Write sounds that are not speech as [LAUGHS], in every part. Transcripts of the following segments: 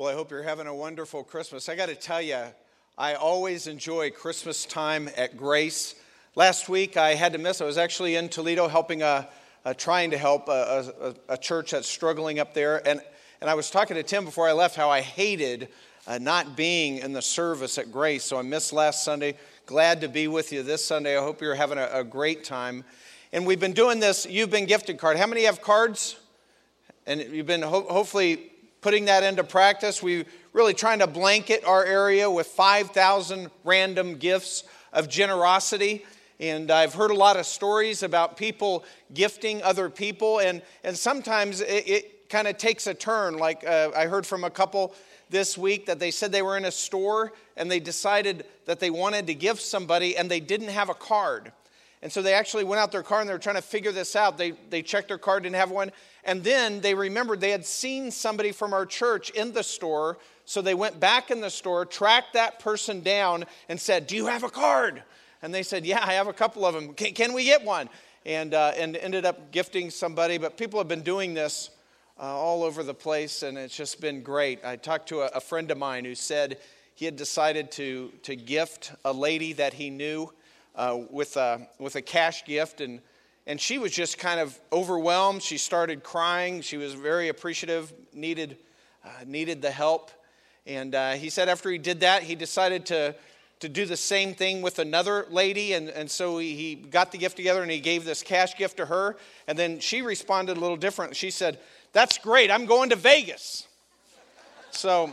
Well, I hope you're having a wonderful Christmas. I got to tell you, I always enjoy Christmas time at Grace. Last week I had to miss, I was actually in Toledo helping a, a trying to help a, a, a, church that's struggling up there. And, and I was talking to Tim before I left how I hated uh, not being in the service at Grace. So I missed last Sunday. Glad to be with you this Sunday. I hope you're having a, a great time. And we've been doing this, you've been gifted card. How many have cards? And you've been ho- hopefully putting that into practice. We really trying to blanket our area with 5,000 random gifts of generosity. And I've heard a lot of stories about people gifting other people, and, and sometimes it, it kind of takes a turn. Like uh, I heard from a couple this week that they said they were in a store and they decided that they wanted to give somebody and they didn't have a card. And so they actually went out their car and they were trying to figure this out. They, they checked their card, didn't have one. And then they remembered they had seen somebody from our church in the store. So they went back in the store, tracked that person down, and said, Do you have a card? And they said, Yeah, I have a couple of them. Can, can we get one? And, uh, and ended up gifting somebody. But people have been doing this uh, all over the place, and it's just been great. I talked to a, a friend of mine who said he had decided to, to gift a lady that he knew uh, with, a, with a cash gift. And and she was just kind of overwhelmed. She started crying. She was very appreciative, needed, uh, needed the help. And uh, he said after he did that, he decided to, to do the same thing with another lady. And, and so he, he got the gift together and he gave this cash gift to her. And then she responded a little different. She said, That's great. I'm going to Vegas. So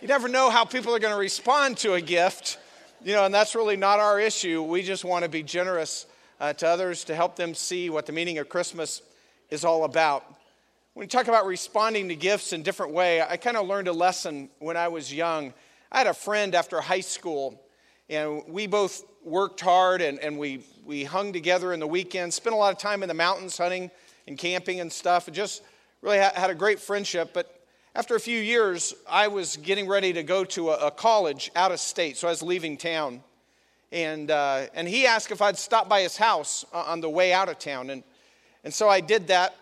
you never know how people are going to respond to a gift, you know, and that's really not our issue. We just want to be generous uh, to others to help them see what the meaning of Christmas is all about. When you talk about responding to gifts in different way, I kind of learned a lesson when I was young. I had a friend after high school, and we both worked hard and, and we, we hung together in the weekends, spent a lot of time in the mountains hunting and camping and stuff, and just really had a great friendship. But after a few years, I was getting ready to go to a, a college out of state, so I was leaving town and, uh, and he asked if I'd stop by his house on the way out of town. And, and so I did that,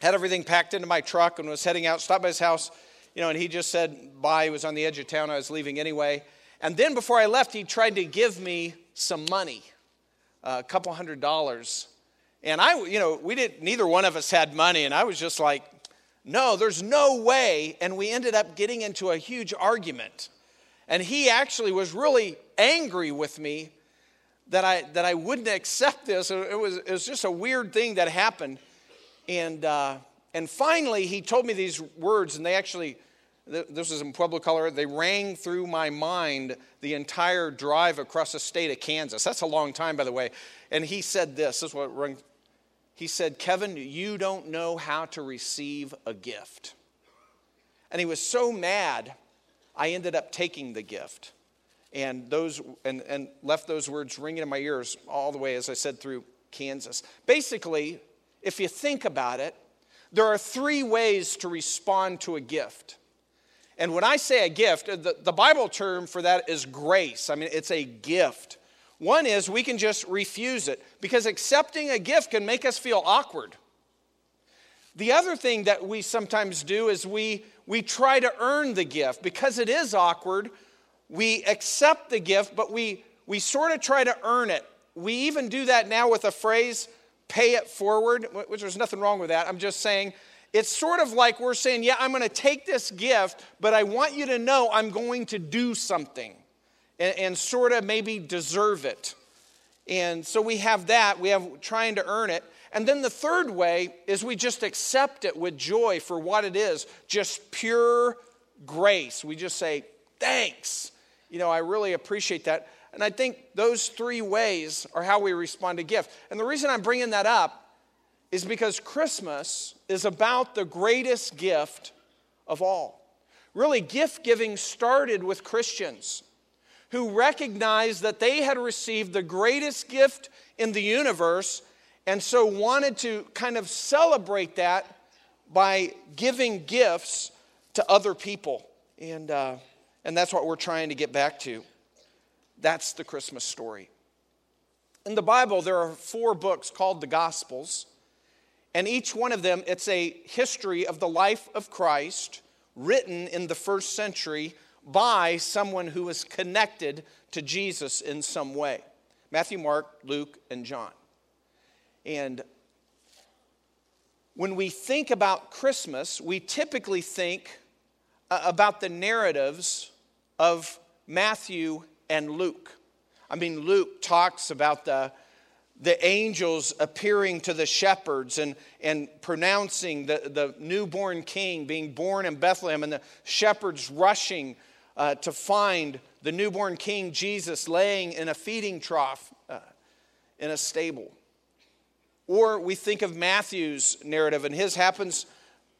had everything packed into my truck, and was heading out, stopped by his house, you know, and he just said bye. He was on the edge of town. I was leaving anyway. And then before I left, he tried to give me some money, uh, a couple hundred dollars. And I, you know, we didn't, neither one of us had money. And I was just like, no, there's no way. And we ended up getting into a huge argument. And he actually was really angry with me that I, that I wouldn't accept this. It was, it was just a weird thing that happened. And, uh, and finally, he told me these words, and they actually, this was in Pueblo, Colorado, they rang through my mind the entire drive across the state of Kansas. That's a long time, by the way. And he said this, this is what rang. He said, Kevin, you don't know how to receive a gift. And he was so mad, I ended up taking the gift. And those and, and left those words ringing in my ears all the way as i said through kansas. Basically if you think about it there are three ways to respond to a gift. And when i say a gift the, the bible term for that is grace. I mean it's a gift. One is we can just refuse it because accepting a gift can make us feel awkward the other thing that we sometimes do is we we try to earn the gift because it is awkward we accept the gift, but we, we sort of try to earn it. We even do that now with a phrase, pay it forward, which there's nothing wrong with that. I'm just saying, it's sort of like we're saying, yeah, I'm going to take this gift, but I want you to know I'm going to do something and, and sort of maybe deserve it. And so we have that, we have trying to earn it. And then the third way is we just accept it with joy for what it is just pure grace. We just say, thanks you know, I really appreciate that. And I think those three ways are how we respond to gift. And the reason I'm bringing that up is because Christmas is about the greatest gift of all. Really, gift giving started with Christians who recognized that they had received the greatest gift in the universe and so wanted to kind of celebrate that by giving gifts to other people. And, uh, and that's what we're trying to get back to. That's the Christmas story. In the Bible, there are four books called the Gospels, and each one of them, it's a history of the life of Christ, written in the first century by someone who was connected to Jesus in some way Matthew, Mark, Luke, and John. And when we think about Christmas, we typically think uh, about the narratives of Matthew and Luke. I mean, Luke talks about the, the angels appearing to the shepherds and, and pronouncing the, the newborn king being born in Bethlehem, and the shepherds rushing uh, to find the newborn king Jesus laying in a feeding trough uh, in a stable. Or we think of Matthew's narrative, and his happens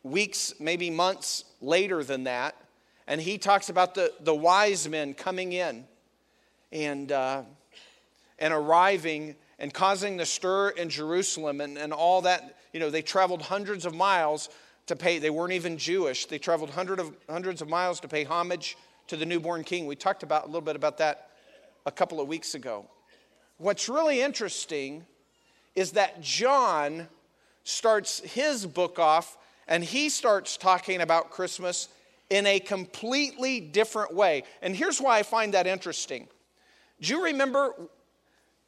weeks, maybe months later than that. And he talks about the, the wise men coming in and, uh, and arriving and causing the stir in Jerusalem and, and all that. You know, they traveled hundreds of miles to pay, they weren't even Jewish. They traveled hundred of, hundreds of miles to pay homage to the newborn king. We talked about a little bit about that a couple of weeks ago. What's really interesting is that John starts his book off and he starts talking about Christmas in a completely different way. And here's why I find that interesting. Do you remember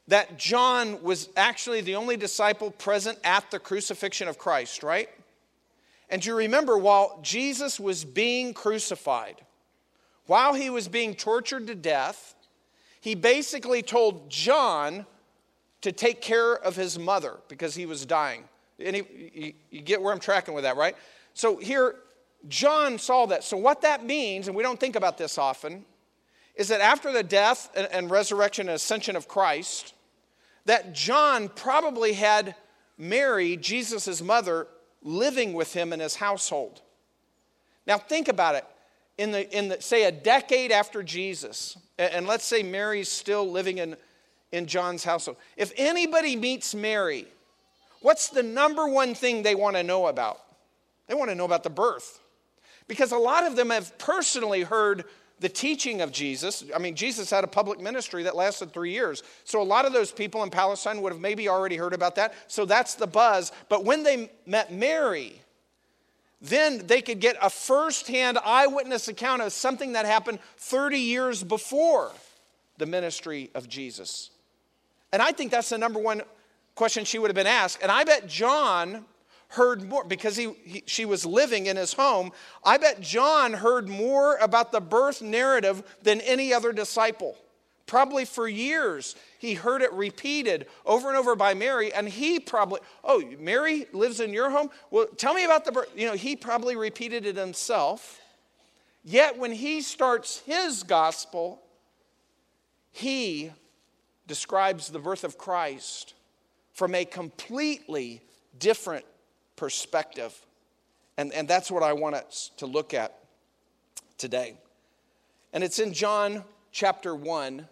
that John was actually the only disciple present at the crucifixion of Christ, right? And do you remember while Jesus was being crucified, while he was being tortured to death, he basically told John to take care of his mother because he was dying. Any, you, you get where I'm tracking with that, right? So here, John saw that. So, what that means, and we don't think about this often, is that after the death and, and resurrection and ascension of Christ, that John probably had Mary, Jesus' mother, living with him in his household. Now, think about it. In the, in the, say, a decade after Jesus, and let's say Mary's still living in in John's household. If anybody meets Mary, what's the number one thing they want to know about? They want to know about the birth. Because a lot of them have personally heard the teaching of Jesus. I mean, Jesus had a public ministry that lasted three years. So a lot of those people in Palestine would have maybe already heard about that. So that's the buzz. But when they met Mary, then they could get a firsthand eyewitness account of something that happened 30 years before the ministry of Jesus. And I think that's the number one question she would have been asked. And I bet John heard more because he, he, she was living in his home. I bet John heard more about the birth narrative than any other disciple. Probably for years, he heard it repeated over and over by Mary, and he probably, oh, Mary lives in your home? Well, tell me about the birth. You know, he probably repeated it himself. Yet when he starts his gospel, he describes the birth of Christ from a completely different perspective. And, and that's what I want us to look at today. And it's in John chapter 1,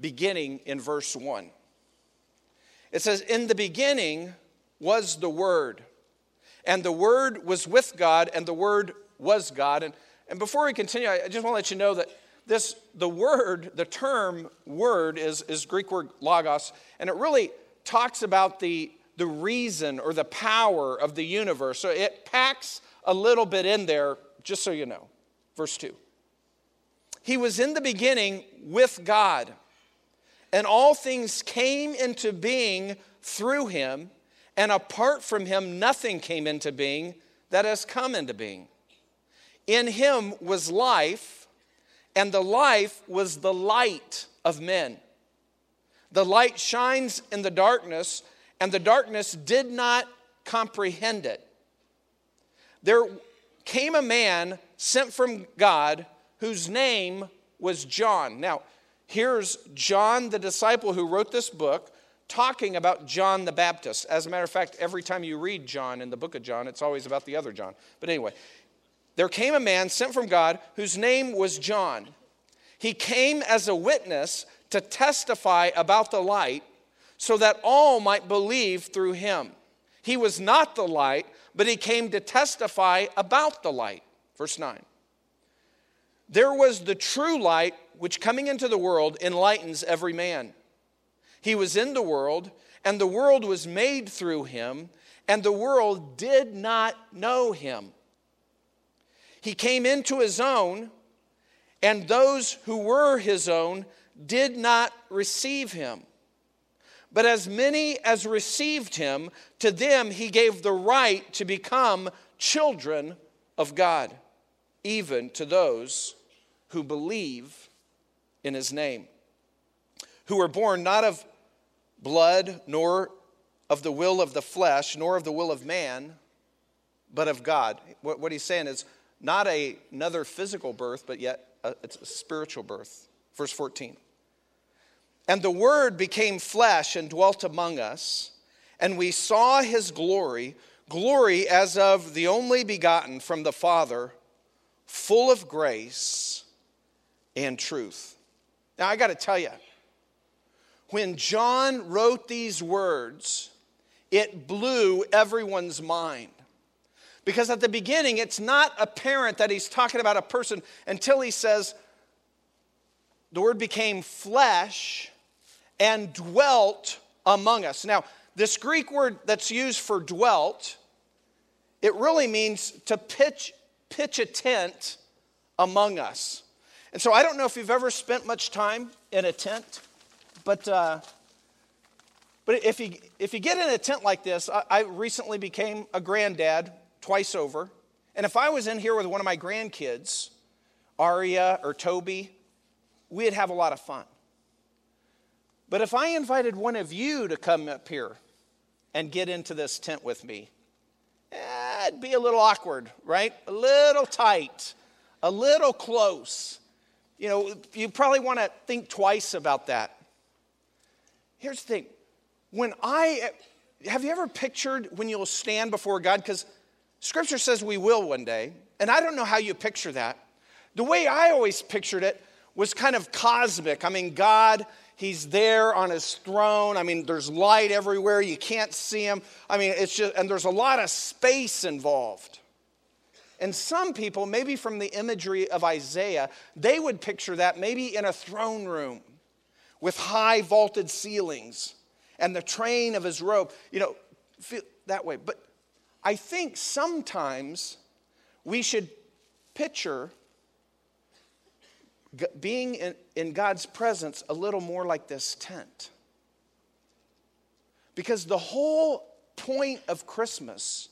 beginning in verse 1. It says, In the beginning was the Word, and the Word was with God, and the Word was God. And, and before we continue, I just want to let you know that this the word the term word is, is greek word logos and it really talks about the the reason or the power of the universe. So it packs a little bit in there just so you know. Verse 2 he was in the beginning with god and all things came into being through him and apart from him nothing came into being that has come into being. In him was life and the life was the light of men. The light shines in the darkness, and the darkness did not comprehend it. There came a man sent from God whose name was John. Now, here's John, the disciple who wrote this book, talking about John the Baptist. As a matter of fact, every time you read John in the book of John, it's always about the other John. But anyway, there came a man sent from God whose name was John. He came as a witness to testify about the light so that all might believe through him. He was not the light, but he came to testify about the light. Verse 9. There was the true light which coming into the world enlightens every man. He was in the world, and the world was made through him, and the world did not know him. He came into his own, and those who were his own did not receive him. But as many as received him, to them he gave the right to become children of God, even to those who believe in his name, who were born not of blood, nor of the will of the flesh, nor of the will of man, but of God. What, he's saying is, not a, another physical birth, but yet a, it's a spiritual birth. Verse 14. And the Word became flesh and dwelt among us, and we saw his glory, glory as of the only begotten from the Father, full of grace and truth. Now, I got to tell you, when John wrote these words, it blew everyone's mind. Because at the beginning, it's not apparent that he's talking about a person until he says, the word became flesh and dwelt among us. Now, this Greek word that's used for dwelt, it really means to pitch, pitch a tent among us. And so I don't know if you've ever spent much time in a tent, but, uh, but if, you, if you get in a tent like this, I, I recently became a granddad twice over. And if I was in here with one of my grandkids, Aria or Toby, we'd have a lot of fun. But if I invited one of you to come up here and get into this tent with me, eh, it'd be a little awkward, right? A little tight, a little close. You know, you probably want to think twice about that. Here's the thing when I, have you ever pictured when you'll stand before God? Because Scripture says we will one day, and I don't know how you picture that. The way I always pictured it was kind of cosmic. I mean, God, He's there on His throne. I mean, there's light everywhere. You can't see Him. I mean, it's just, and there's a lot of space involved. And some people, maybe from the imagery of Isaiah, they would picture that maybe in a throne room with high vaulted ceilings and the train of his robe, you know, that way. But I think sometimes we should picture being in, in, God's presence a little more like this tent. Because the whole point of Christmas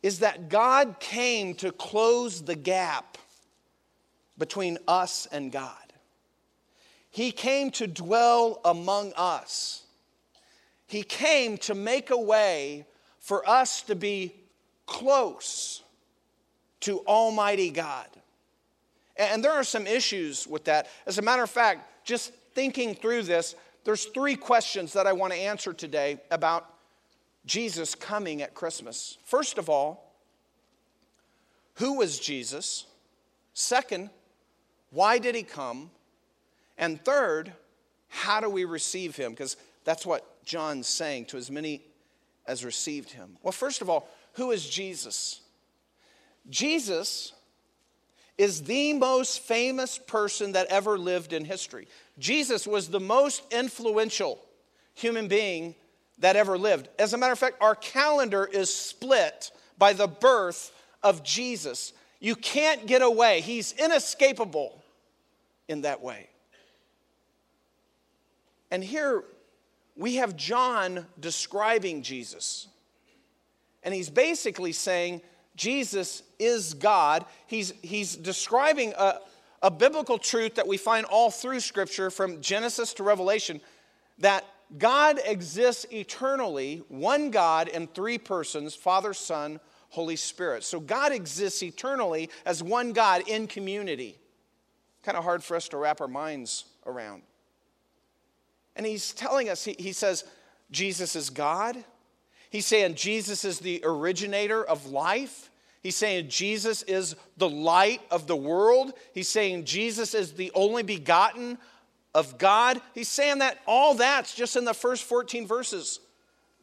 is that God came to close the gap between us and God. He came to dwell among us. He came to make a way for us to be close to Almighty God. And there are some issues with that. As a matter of fact, just thinking through this, there's three questions that I want to answer today about Jesus coming at Christmas. First of all, who was Jesus? Second, why did he come? And third, how do we receive him? Because that's what John's saying to as many as received him? Well, first of all, who is Jesus? Jesus is the most famous person that ever lived in history. Jesus was the most influential human being that ever lived. As a matter of fact, our calendar is split by the birth of Jesus. You can't get away, he's inescapable in that way. And here we have John describing Jesus. And he's basically saying Jesus is God. He's, he's describing a, a biblical truth that we find all through Scripture from Genesis to Revelation that God exists eternally, one God in three persons Father, Son, Holy Spirit. So God exists eternally as one God in community. Kind of hard for us to wrap our minds around. And he's telling us, he, he says, Jesus is God. He's saying Jesus is the originator of life. He's saying Jesus is the light of the world. He's saying Jesus is the only begotten of God. He's saying that all that's just in the first 14 verses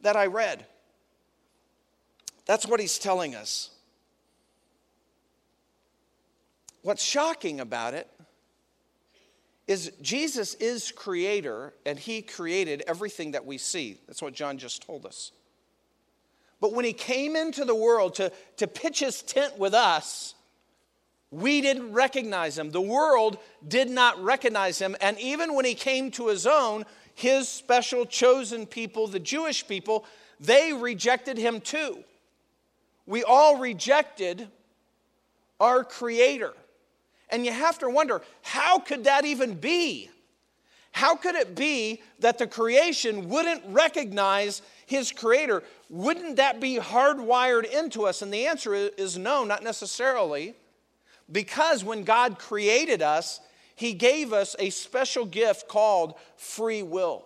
that I read. That's what he's telling us. What's shocking about it is Jesus is creator and he created everything that we see. That's what John just told us. But when he came into the world to, to pitch his tent with us, We didn't recognize him. The world did not recognize him. And even when he came to his own, his special chosen people, the Jewish people, they rejected him too. We all rejected our Creator. And you have to wonder how could that even be? How could it be that the creation wouldn't recognize his creator? Wouldn't that be hardwired into us? And the answer is no, not necessarily. Because when God created us, he gave us a special gift called free will.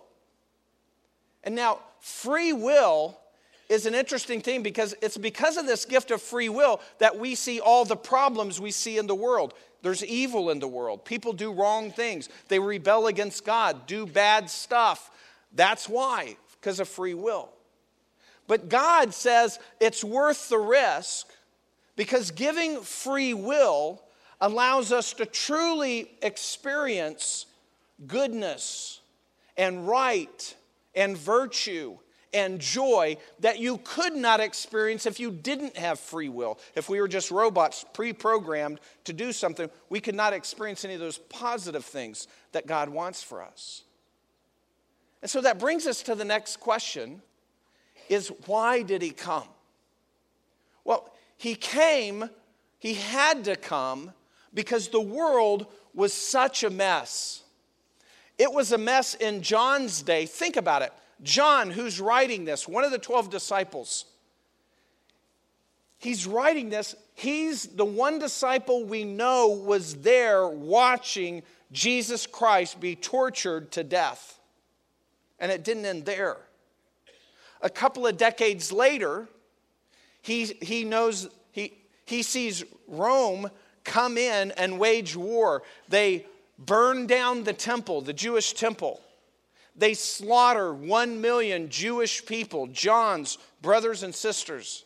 And now, free will is an interesting thing because it's because of this gift of free will that we see all the problems we see in the world. There's evil in the world. People do wrong things. They rebel against God, do bad stuff. That's why, because of free will. But God says it's worth the risk because giving free will allows us to truly experience goodness and right and virtue and joy that you could not experience if you didn't have free will. If we were just robots pre programmed to do something, we could not experience any of those positive things that God wants for us. And so that brings us to the next question is why did he come? Well, he came, he had to come because the world was such a mess. It was a mess in John's day. Think about it. John, who's writing this, one of the 12 disciples, he's writing this. He's the one disciple we know was there watching Jesus Christ be tortured to death. And it didn't end there. A couple of decades later, he, he knows, he, he sees Rome come in and wage war. They burn down the temple, the Jewish temple. They slaughter one million Jewish people, John's brothers and sisters.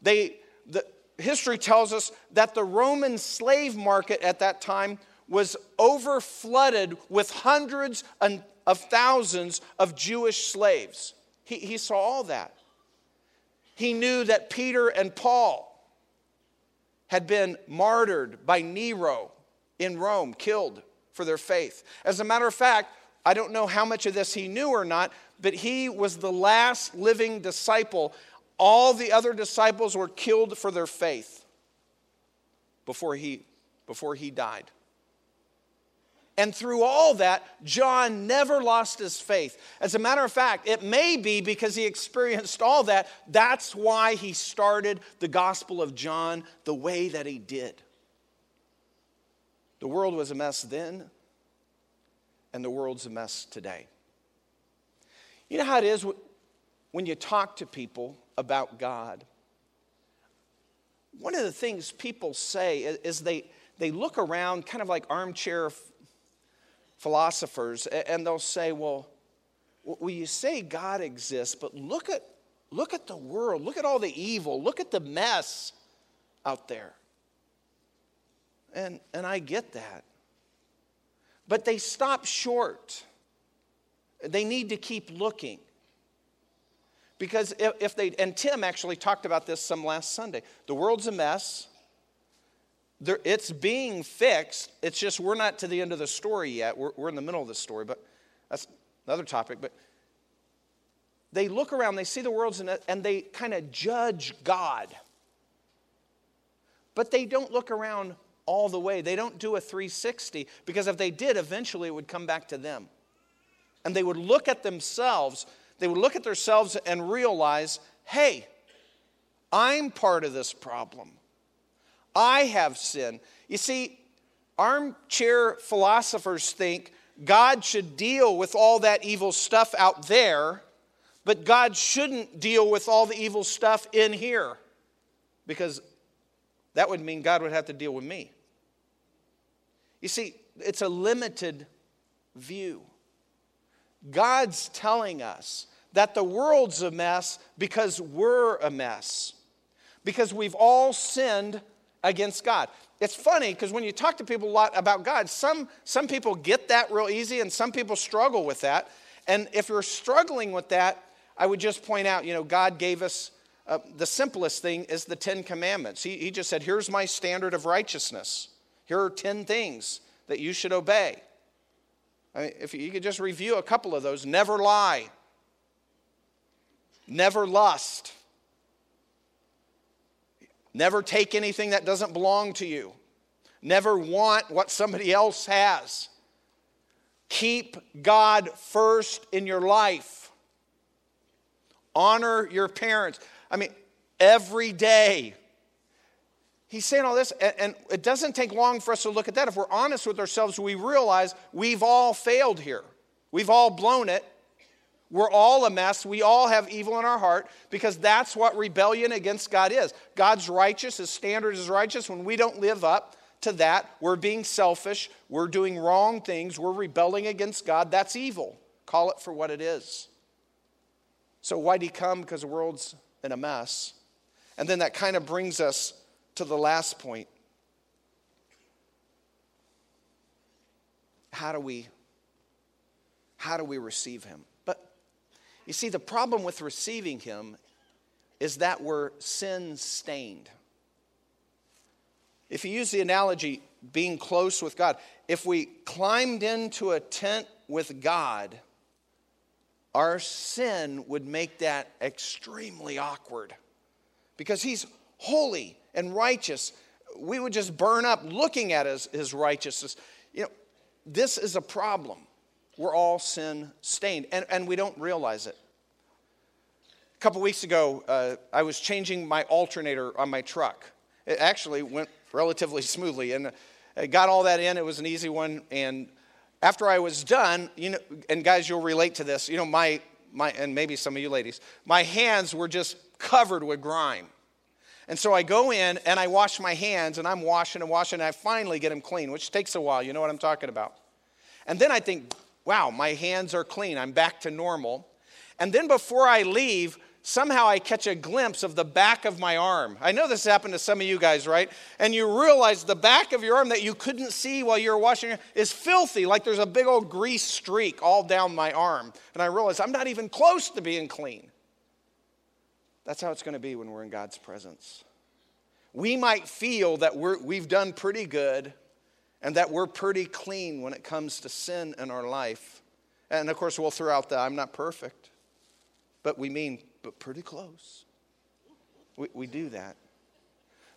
They, the, history tells us that the Roman slave market at that time was over flooded with hundreds of thousands of Jewish slaves. He, he saw all that. He knew that Peter and Paul had been martyred by Nero in Rome, killed for their faith. As a matter of fact, I don't know how much of this he knew or not, but he was the last living disciple. All the other disciples were killed for their faith before he, before he died. And through all that, John never lost his faith. As a matter of fact, it may be because he experienced all that. That's why he started the Gospel of John the way that he did. The world was a mess then, and the world's a mess today. You know how it is when you talk to people about God? One of the things people say is they, they look around kind of like armchair philosophers and they'll say, well, well, you say God exists, but look at, look at the world, look at all the evil, look at the mess out there. And, and I get that. But they stop short. They need to keep looking. Because if, they, and Tim actually talked about this some last Sunday. The world's a mess. It's being fixed. It's just we're not to the end of the story yet. We're, we're in the middle of the story, but that's another topic. But they look around, they see the world's in it, and they kind of judge God. But they don't look around all the way. They don't do a 360 because if they did, eventually it would come back to them. And they would look at themselves, they would look at themselves and realize, hey, I'm part of this problem. I have sin. You see, armchair philosophers think God should deal with all that evil stuff out there, but God shouldn't deal with all the evil stuff in here because that would mean God would have to deal with me. You see, it's a limited view. God's telling us that the world's a mess because we're a mess, because we've all sinned against God. It's funny because when you talk to people a lot about God, some, some people get that real easy and some people struggle with that. And if you're struggling with that, I would just point out, you know, God gave us uh, the simplest thing is the Ten Commandments. He, he just said, Here's my standard of righteousness. Here are 10 things that you should obey. I mean, if you could just review a couple of those never lie, never lust, never take anything that doesn't belong to you, never want what somebody else has. Keep God first in your life. Honor your parents. I mean, every day. He's saying all this, and, it doesn't take long for us to look at that. If we're honest with ourselves, we realize we've all failed here. We've all blown it. We're all a mess. We all have evil in our heart because that's what rebellion against God is. God's righteous, His standard is righteous. When we don't live up to that, we're being selfish, we're doing wrong things, we're rebelling against God. That's evil. Call it for what it is. So, why'd He come? Because the world's in a mess. And then that kind of brings us to the last point. How do we how do we receive him? But you see the problem with receiving him is that we're sin stained. If you use the analogy being close with God, if we climbed into a tent with God, our sin would make that extremely awkward because he's holy and righteous. We would just burn up looking at his, his righteousness. You know, this is a problem. We're all sin stained, and, and we don't realize it. A couple weeks ago, uh, I was changing my alternator on my truck. It actually went relatively [LAUGHS] smoothly, and I got all that in. It was an easy one, and after I was done, you know, and guys, you'll relate to this. You know, my my and maybe some of you ladies, my hands were just covered with grime. And so I go in and I wash my hands and I'm washing and washing and I finally get them clean, which takes a while. You know what I'm talking about. And then I think, wow, my hands are clean. I'm back to normal. And then before I leave, somehow I catch a glimpse of the back of my arm. I know this happened to some of you guys, right? And you realize the back of your arm that you couldn't see while you were washing is filthy, like there's a big old grease streak all down my arm. And I realize I'm not even close to being clean. That's how it's going to be when we're in God's presence. We might feel that we have done pretty good and that we're pretty clean when it comes to sin in our life. And of course, we'll throw out the I'm not perfect, but we mean but pretty close. We, we do that.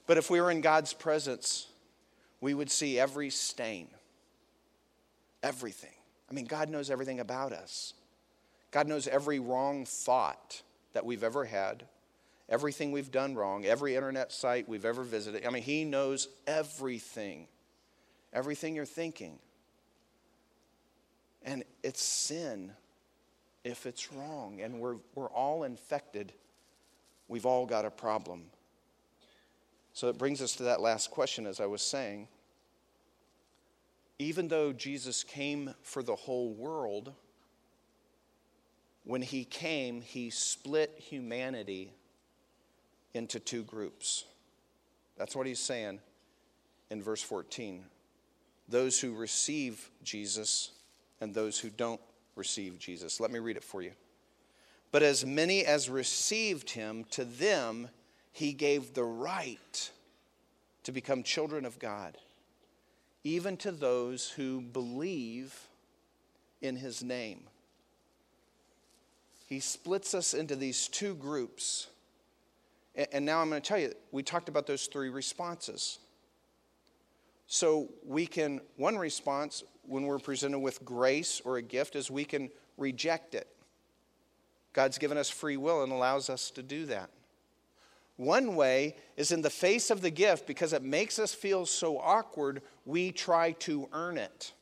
But if we were in God's presence, we would see every stain, everything. I mean, God knows everything about us. God knows every wrong thought that we've ever had, everything we've done wrong, every internet site we've ever visited. I mean, He knows everything, everything you're thinking. And it's sin if it's wrong. And we're, we're all infected. We've all got a problem. So it brings us to that last question, as I was saying. Even though Jesus came for the whole world, when he came, he split humanity into two groups. That's what he's saying in verse 14. Those who receive Jesus and those who don't receive Jesus. Let me read it for you. But as many as received him, to them he gave the right to become children of God, even to those who believe in his name. He splits us into these two groups. And now I'm going to tell you, we talked about those three responses. So we can, one response when we're presented with grace or a gift is we can reject it. God's given us free will and allows us to do that. One way is in the face of the gift, because it makes us feel so awkward, we try to earn it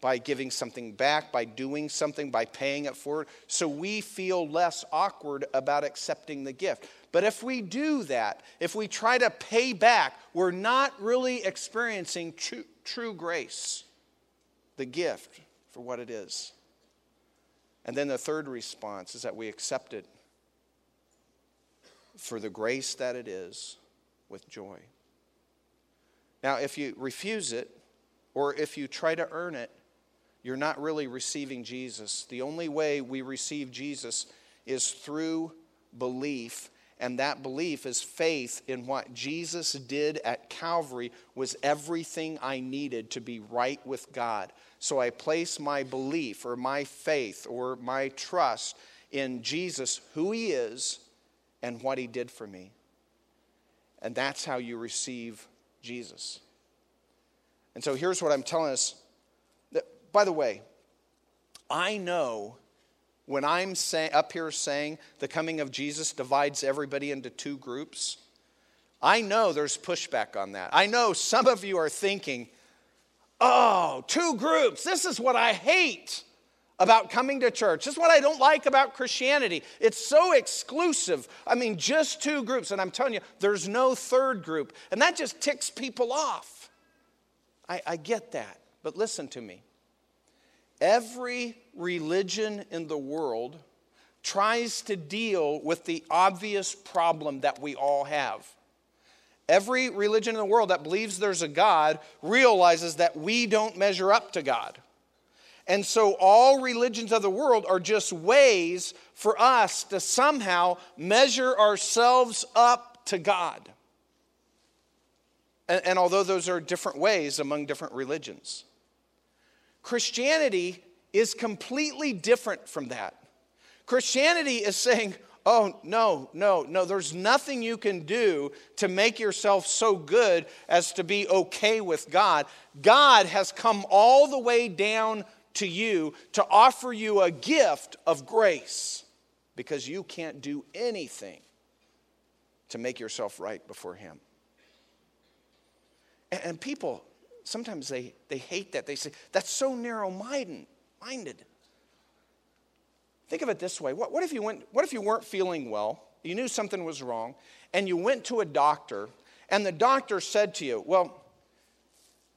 by giving something back, by doing something, by paying it forward, so we feel less awkward about accepting the gift. But if we do that, if we try to pay back, we're not really experiencing true, true grace, the gift for what it is. And then the third response is that we accept it for the grace that it is with joy. Now, if you refuse it, or if you try to earn it, you're not really receiving Jesus. The only way we receive Jesus is through belief and that belief is faith in what Jesus did at Calvary was everything I needed to be right with God. So I place my belief or my faith or my trust in Jesus, who he is, and what he did for me. And that's how you receive Jesus. And so here's what I'm telling us. By the way, I know when I'm say, up here saying the coming of Jesus divides everybody into two groups, I know there's pushback on that. I know some of you are thinking, oh, two groups. This is what I hate about coming to church. This is what I don't like about Christianity. It's so exclusive. I mean, just two groups. And I'm telling you, there's no third group. And that just ticks people off. I, I get that. But listen to me. Every religion in the world tries to deal with the obvious problem that we all have. Every religion in the world that believes there's a God realizes that we don't measure up to God. And so all religions of the world are just ways for us to somehow measure ourselves up to God. And, and although those are different ways among different religions. Christianity is completely different from that. Christianity is saying, oh, no, no, no, there's nothing you can do to make yourself so good as to be okay with God. God has come all the way down to you to offer you a gift of grace because you can't do anything to make yourself right before Him. And people sometimes they, they hate that. They say, that's so narrow minded. Think of it this way what, what, if you went, what if you weren't feeling well, you knew something was wrong, and you went to a doctor, and the doctor said to you, Well,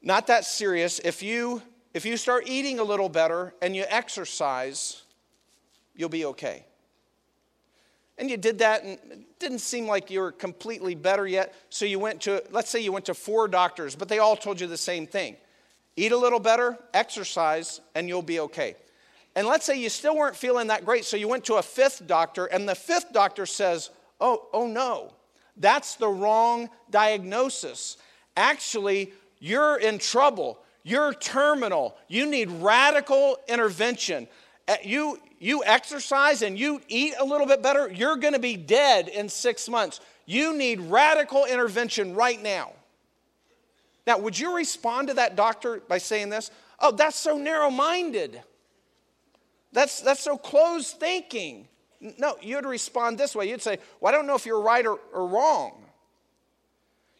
not that serious. If you, if you start eating a little better and you exercise, you'll be okay and you did that and it didn't seem like you were completely better yet. So you went to let's say you went to four doctors but they all told you the same thing. Eat a little better exercise and you'll be okay. And let's say you still weren't feeling that great so you went to a fifth doctor and the fifth doctor says oh oh no. That's the wrong diagnosis. Actually you're in trouble. You're terminal. You need radical intervention. Uh, you you exercise and you eat a little bit better, you're going to be dead in six months. You need radical intervention right now. Now, would you respond to that doctor by saying this? Oh, that's so narrow minded. That's, that's so closed thinking. No, you'd respond this way. You'd say, Well, I don't know if you're right or, or wrong.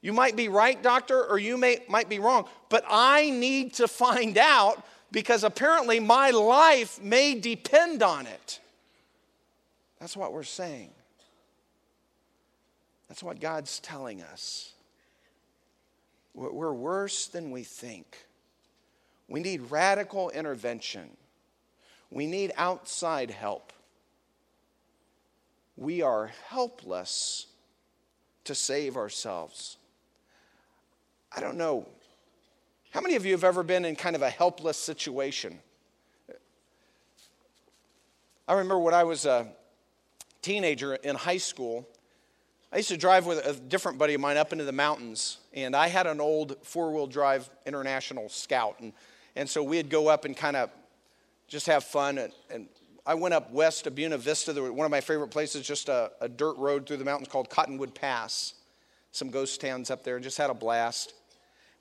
You might be right, doctor, or you may, might be wrong, but I need to find [LAUGHS] out because apparently my life may depend on it. That's what we're saying. That's what God's telling us. We're worse than we think. We need radical intervention. We need outside help. We are helpless to save ourselves. I don't know how many of you have ever been in kind of a helpless situation? I remember when I was a teenager in high school, I used to drive with a different buddy of mine up into the mountains, and I had an old four wheel drive International Scout. And, and so we'd go up and kind of just have fun. And, and, I went up west to Buena Vista, one of my favorite places, just a, a dirt road through the mountains called Cottonwood Pass. Some ghost towns up there, just had a blast.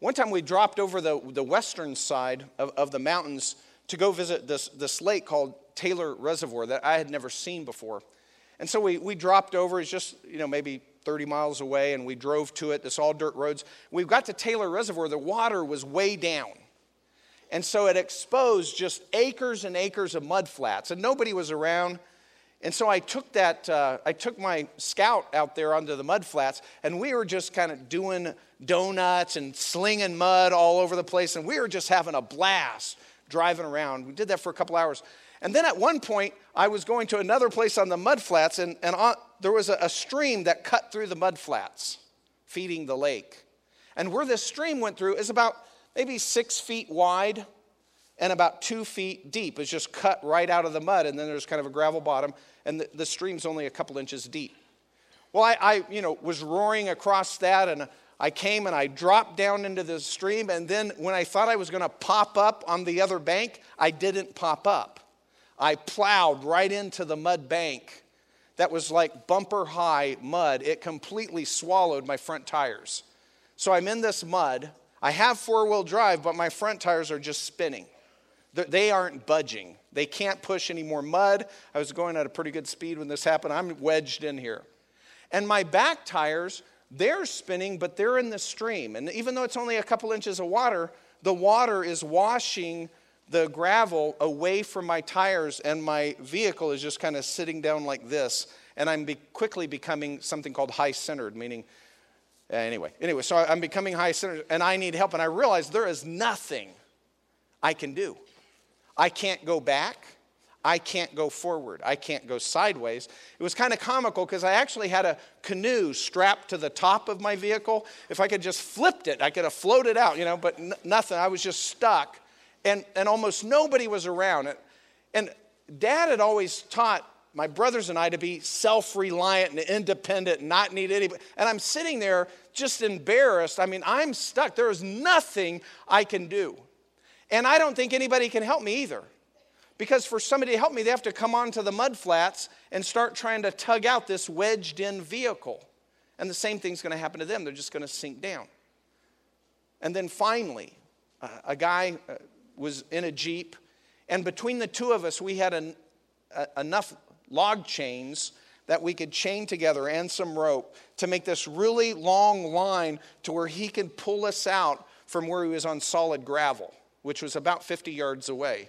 One time we dropped over the, the western side of, of the mountains to go visit this, this lake called Taylor Reservoir that I had never seen before. And so we, we dropped over, it's just, you know, maybe 30 miles away, and we drove to it, this all dirt roads. We got to Taylor Reservoir, the water was way down. And so it exposed just acres and acres of mud flats, and nobody was around. And so I took that, uh, I took my scout out there onto the mud flats, and we were just kind of doing donuts and slinging mud all over the place, and we were just having a blast driving around. We did that for a couple hours. And then at one point, I was going to another place on the mud flats, and, and on, there was a, a stream that cut through the mud flats, feeding the lake. And where this stream went through is about maybe six feet wide and about two feet deep. It's just cut right out of the mud, and then there's kind of a gravel bottom, and the, the stream's only a couple inches deep. Well, I, I, you know, was roaring across that, and I came and I dropped down into the stream, and then when I thought I was going to pop up on the other bank, I didn't pop up. I plowed right into the mud bank that was like bumper high mud. It completely swallowed my front tires. So I'm in this mud. I have four wheel drive, but my front tires are just spinning. They aren't budging. They can't push any more mud. I was going at a pretty good speed when this happened. I'm wedged in here. And my back tires, they're spinning, but they're in the stream. And even though it's only a couple inches of water, the water is washing the gravel away from my tires, and my vehicle is just kind of sitting down like this. And I'm be- quickly becoming something called high centered, meaning, uh, anyway, anyway, so I'm becoming high centered, and I need help. And I realize there is nothing I can do. I can't go back. I can't go forward. I can't go sideways. It was kind of comical because I actually had a canoe strapped to the top of my vehicle. If I could just flipped it, I could have floated out, you know, but n- nothing. I was just stuck. And, and almost nobody was around. And, and dad had always taught my brothers and I to be self reliant and independent and not need anybody. And I'm sitting there just embarrassed. I mean, I'm stuck. There is nothing I can do. And I don't think anybody can help me either. Because for somebody to help me, they have to come onto the mud flats and start trying to tug out this wedged in vehicle. And the same thing's going to happen to them. They're just going to sink down. And then finally, uh, a guy uh, was in a Jeep, and between the two of us, we had an, uh, enough log chains that we could chain together and some rope to make this really long line to where he could pull us out from where he was on solid gravel, which was about 50 yards away.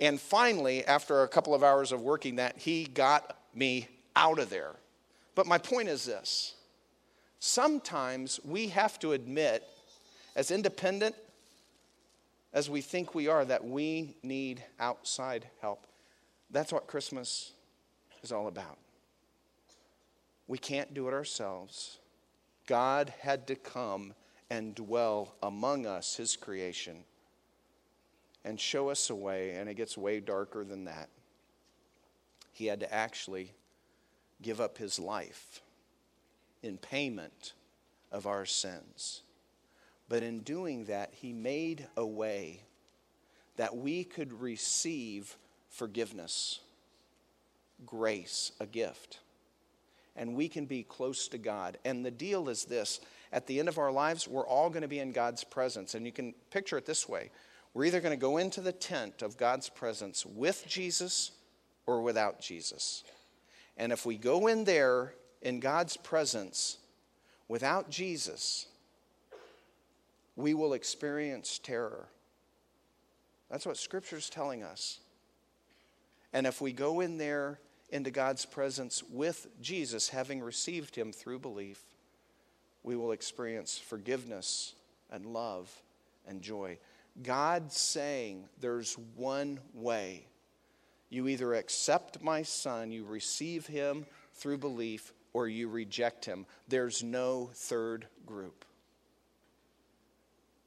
And finally, after a couple of hours of working that, he got me out of there. But my point is this sometimes we have to admit, as independent as we think we are, that we need outside help. That's what Christmas is all about. We can't do it ourselves. God had to come and dwell among us, his creation and show us a way, and it gets way darker than that. He had to actually give up his life in payment of our sins. But in doing that, he made a way that we could receive forgiveness, grace, a gift. And we can be close to God. And the deal is this at the end of our lives, we're all going to be in God's presence. And you can picture it this way we're either going to go into the tent of God's presence with Jesus or without Jesus. And if we go in there in God's presence without Jesus, we will experience terror. That's what Scripture is telling us. And if we go in there into God's presence with Jesus, having received Him through belief, we will experience forgiveness and love and joy. God saying there's one way. You either accept my son, you receive him through belief, or you reject him. There's no third group.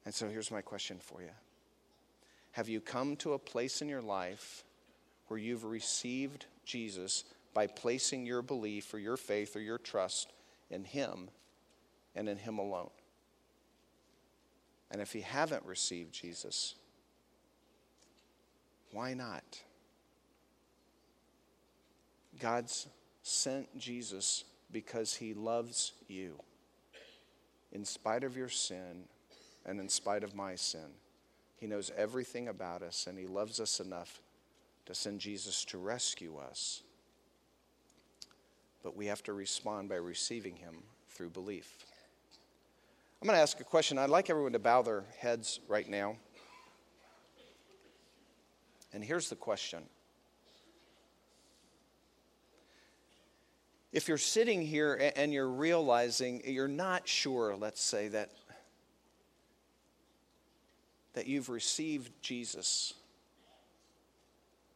And so here's my question for you Have you come to a place in your life where you've received Jesus by placing your belief or your faith or your trust in him and in him alone? And if you haven't received Jesus, why not? God's sent Jesus because he loves you in spite of your sin and in spite of my sin. He knows everything about us and he loves us enough to send Jesus to rescue us. But we have to respond by receiving him through belief. I'm going to ask a question. I'd like everyone to bow their heads right now. And here's the question If you're sitting here and you're realizing you're not sure, let's say, that, that you've received Jesus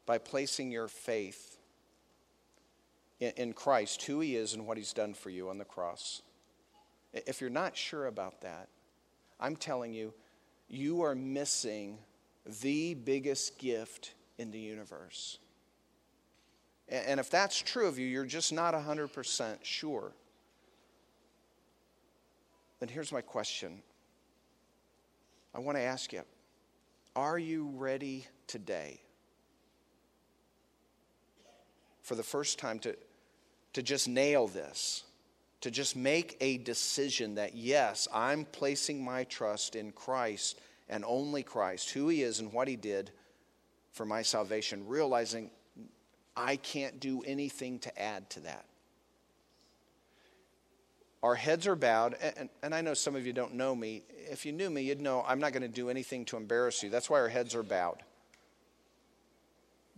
by placing your faith in, in Christ, who he is and what he's done for you on the cross if you're not sure about that, I'm telling you, you are missing the biggest gift in the universe. And if that's true of you, you're just not 100% sure. Then here's my question I want to ask you Are you ready today? For the first time, to, to just nail this, to just make a decision that, yes, I'm placing my trust in Christ and only Christ, who He is and what He did for my salvation, realizing I can't do anything to add to that. Our heads are bowed, and, and, I know some of you don't know me. If you knew me, you'd know I'm not going to do anything to embarrass you. That's why our heads are bowed.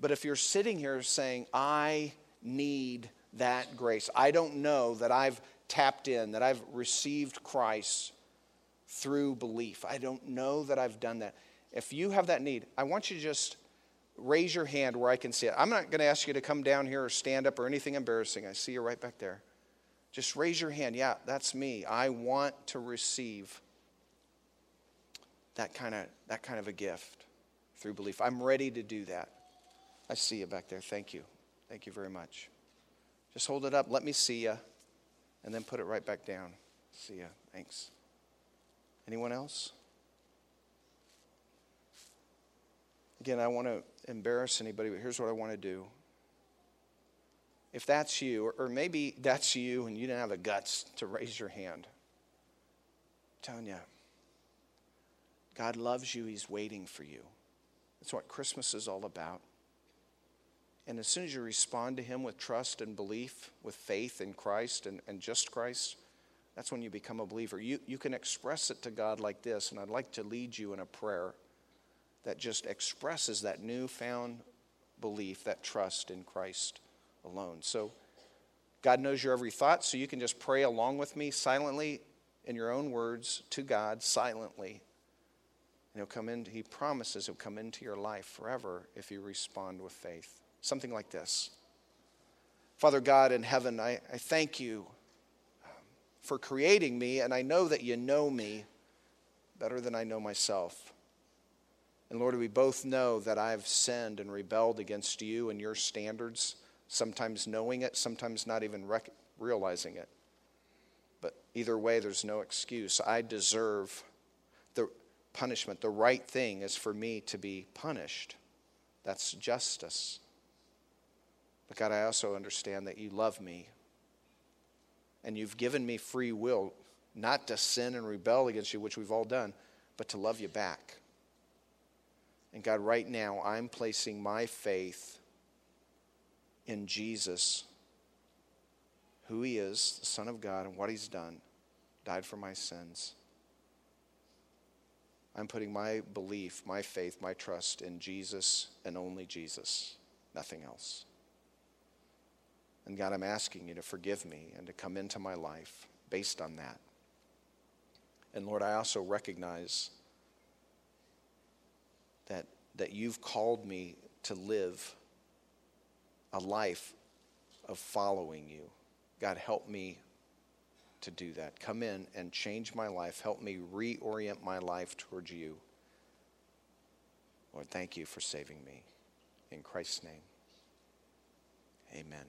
But if you're sitting here saying, I need that grace, I don't know that I've tapped in, that I've received Christ through belief, I don't know that I've done that. If you have that need, I want you to just raise your hand where I can see it. I'm not going to ask you to come down here or stand up or anything embarrassing. I see you right back there. Just raise your hand. Yeah, that's me. I want to receive that kind of that kind of a gift through belief. I'm ready to do that. I see you back there. Thank you. Thank you very much. Just hold it up. Let me see you. And then put it right back down. See ya. Thanks. Anyone else? Again, I want to embarrass anybody, but here's what I want to do. If that's you, or, maybe that's you and you didn't have the guts to raise your hand, I'm telling you, God loves you, He's waiting for you. That's what Christmas is all about. And as soon as you respond to Him with trust and belief, with faith in Christ and, and just Christ, that's when you become a believer. You, you can express it to God like this, and I'd like to lead you in a prayer that just expresses that newfound belief, that trust in Christ alone. So, God knows your every thought, so you can just pray along with me silently in your own words to God silently. And he'll come in, he promises he'll come into your life forever if you respond with faith. Something like this. Father God in heaven, I, I thank you um, for creating me, and I know that you know me better than I know myself. And Lord, we both know that I've sinned and rebelled against you and your standards, sometimes knowing it, sometimes not even rec- realizing it. But either way, there's no excuse. I deserve the punishment. The right thing is for me to be punished. That's justice. God, I also understand that you love me and you've given me free will not to sin and rebel against you, which we've all done, but to love you back. And God, right now, I'm placing my faith in Jesus, who He is, the Son of God, and what He's done, died for my sins. I'm putting my belief, my faith, my trust in Jesus and only Jesus, nothing else. And God, I'm asking you to forgive me and to come into my life based on that. And Lord, I also recognize that, that you've called me to live a life of following you. God, help me to do that. Come in and change my life. Help me reorient my life towards you. Lord, thank you for saving me. In Christ's name, amen.